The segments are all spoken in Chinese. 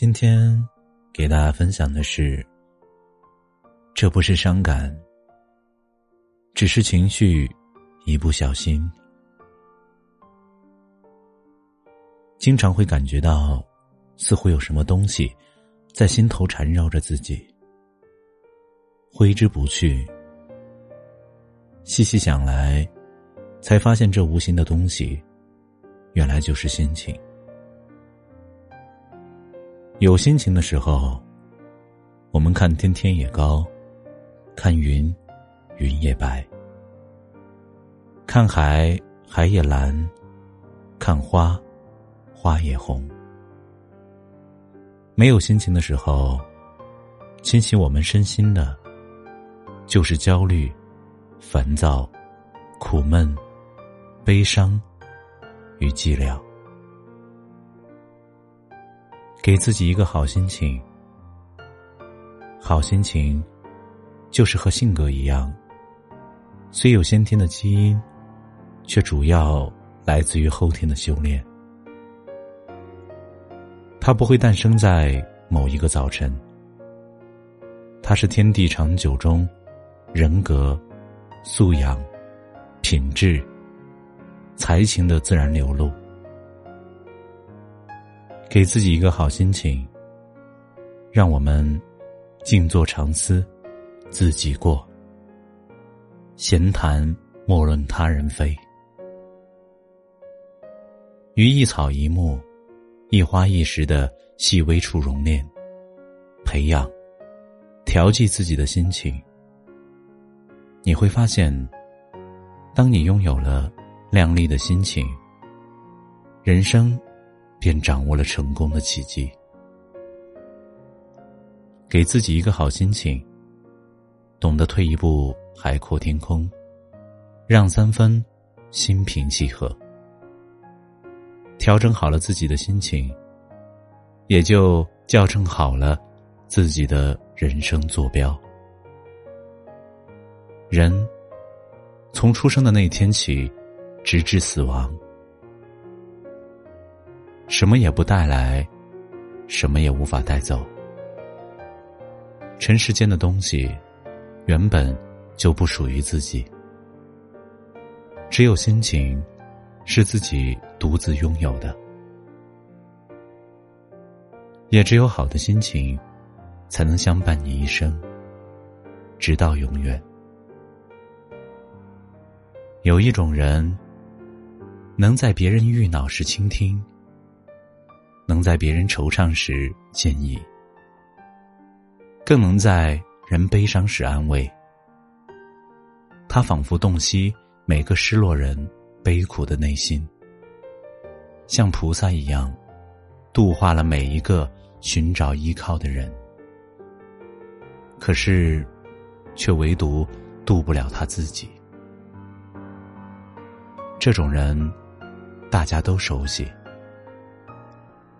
今天给大家分享的是，这不是伤感，只是情绪一不小心，经常会感觉到似乎有什么东西在心头缠绕着自己，挥之不去。细细想来，才发现这无形的东西，原来就是心情。有心情的时候，我们看天天也高，看云，云也白；看海，海也蓝；看花，花也红。没有心情的时候，侵袭我们身心的，就是焦虑、烦躁、苦闷、悲伤与寂寥。给自己一个好心情，好心情，就是和性格一样，虽有先天的基因，却主要来自于后天的修炼。它不会诞生在某一个早晨，它是天地长久中，人格、素养、品质、才情的自然流露。给自己一个好心情，让我们静坐长思，自己过。闲谈莫论他人非。于一草一木、一花一石的细微处熔炼、培养、调剂自己的心情，你会发现，当你拥有了亮丽的心情，人生。便掌握了成功的契机。给自己一个好心情，懂得退一步海阔天空，让三分心平气和，调整好了自己的心情，也就校正好了自己的人生坐标。人从出生的那天起，直至死亡。什么也不带来，什么也无法带走。尘世间的东西，原本就不属于自己。只有心情，是自己独自拥有的。也只有好的心情，才能相伴你一生，直到永远。有一种人，能在别人郁恼时倾听。能在别人惆怅时建议，更能在人悲伤时安慰。他仿佛洞悉每个失落人悲苦的内心，像菩萨一样，度化了每一个寻找依靠的人。可是，却唯独渡不了他自己。这种人，大家都熟悉。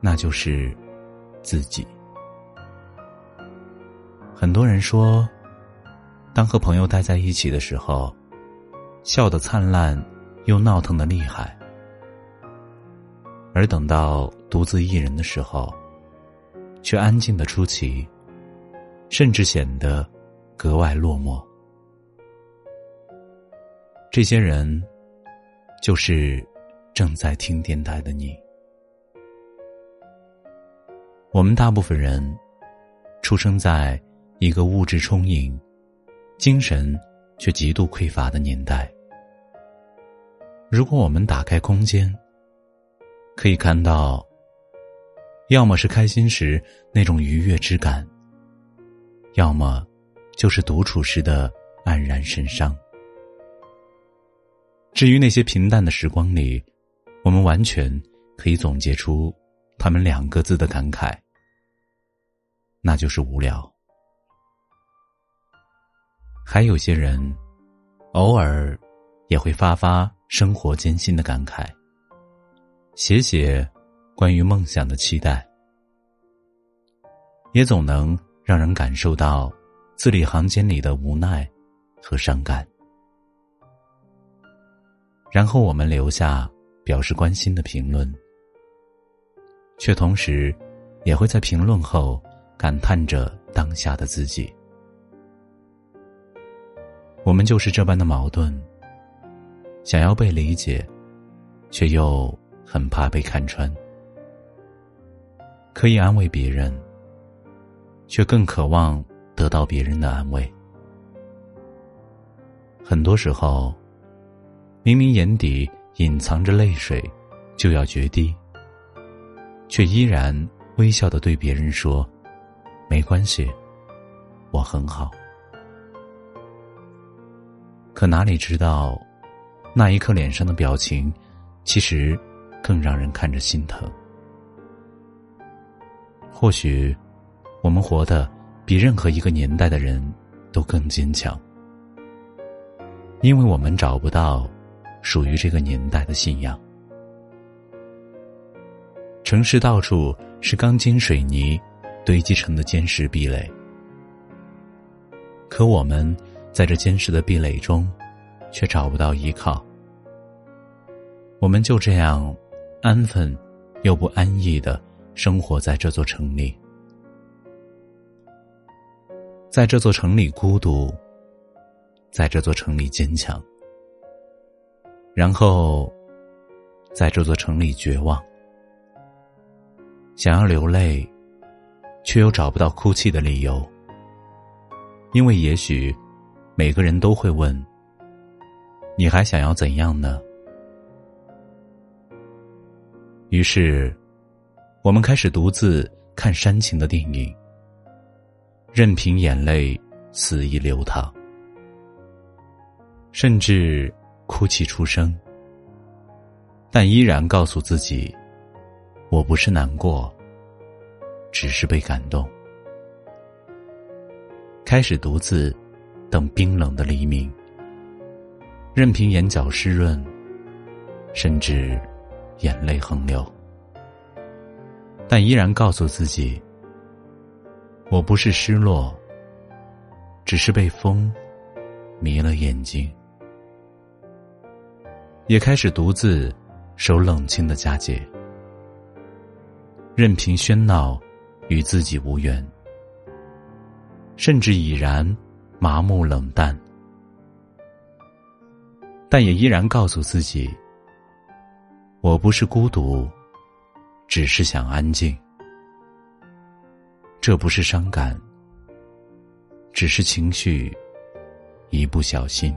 那就是自己。很多人说，当和朋友待在一起的时候，笑得灿烂，又闹腾的厉害；而等到独自一人的时候，却安静的出奇，甚至显得格外落寞。这些人，就是正在听电台的你。我们大部分人，出生在一个物质充盈、精神却极度匮乏的年代。如果我们打开空间，可以看到，要么是开心时那种愉悦之感，要么就是独处时的黯然神伤。至于那些平淡的时光里，我们完全可以总结出他们两个字的感慨，那就是无聊。还有些人，偶尔也会发发生活艰辛的感慨，写写关于梦想的期待，也总能让人感受到字里行间里的无奈和伤感。然后我们留下表示关心的评论，却同时也会在评论后感叹着当下的自己。我们就是这般的矛盾，想要被理解，却又很怕被看穿；可以安慰别人，却更渴望得到别人的安慰。很多时候，明明眼底隐藏着泪水，就要决堤，却依然微笑的对别人说：“没关系，我很好。”可哪里知道，那一刻脸上的表情，其实更让人看着心疼。或许，我们活得比任何一个年代的人都更坚强，因为我们找不到属于这个年代的信仰。城市到处是钢筋水泥堆积成的坚实壁垒，可我们。在这坚实的壁垒中，却找不到依靠。我们就这样安分又不安逸的生活在这座城里，在这座城里孤独，在这座城里坚强，然后在这座城里绝望，想要流泪，却又找不到哭泣的理由，因为也许。每个人都会问：“你还想要怎样呢？”于是，我们开始独自看煽情的电影，任凭眼泪肆意流淌，甚至哭泣出声，但依然告诉自己：“我不是难过，只是被感动。”开始独自。等冰冷的黎明，任凭眼角湿润，甚至眼泪横流，但依然告诉自己：我不是失落，只是被风迷了眼睛。也开始独自守冷清的佳节，任凭喧闹与自己无缘，甚至已然。麻木冷淡，但也依然告诉自己：我不是孤独，只是想安静。这不是伤感，只是情绪一不小心。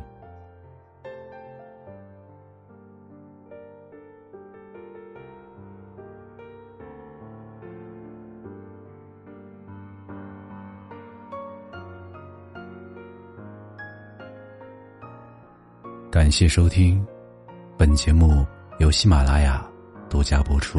感谢收听，本节目由喜马拉雅独家播出。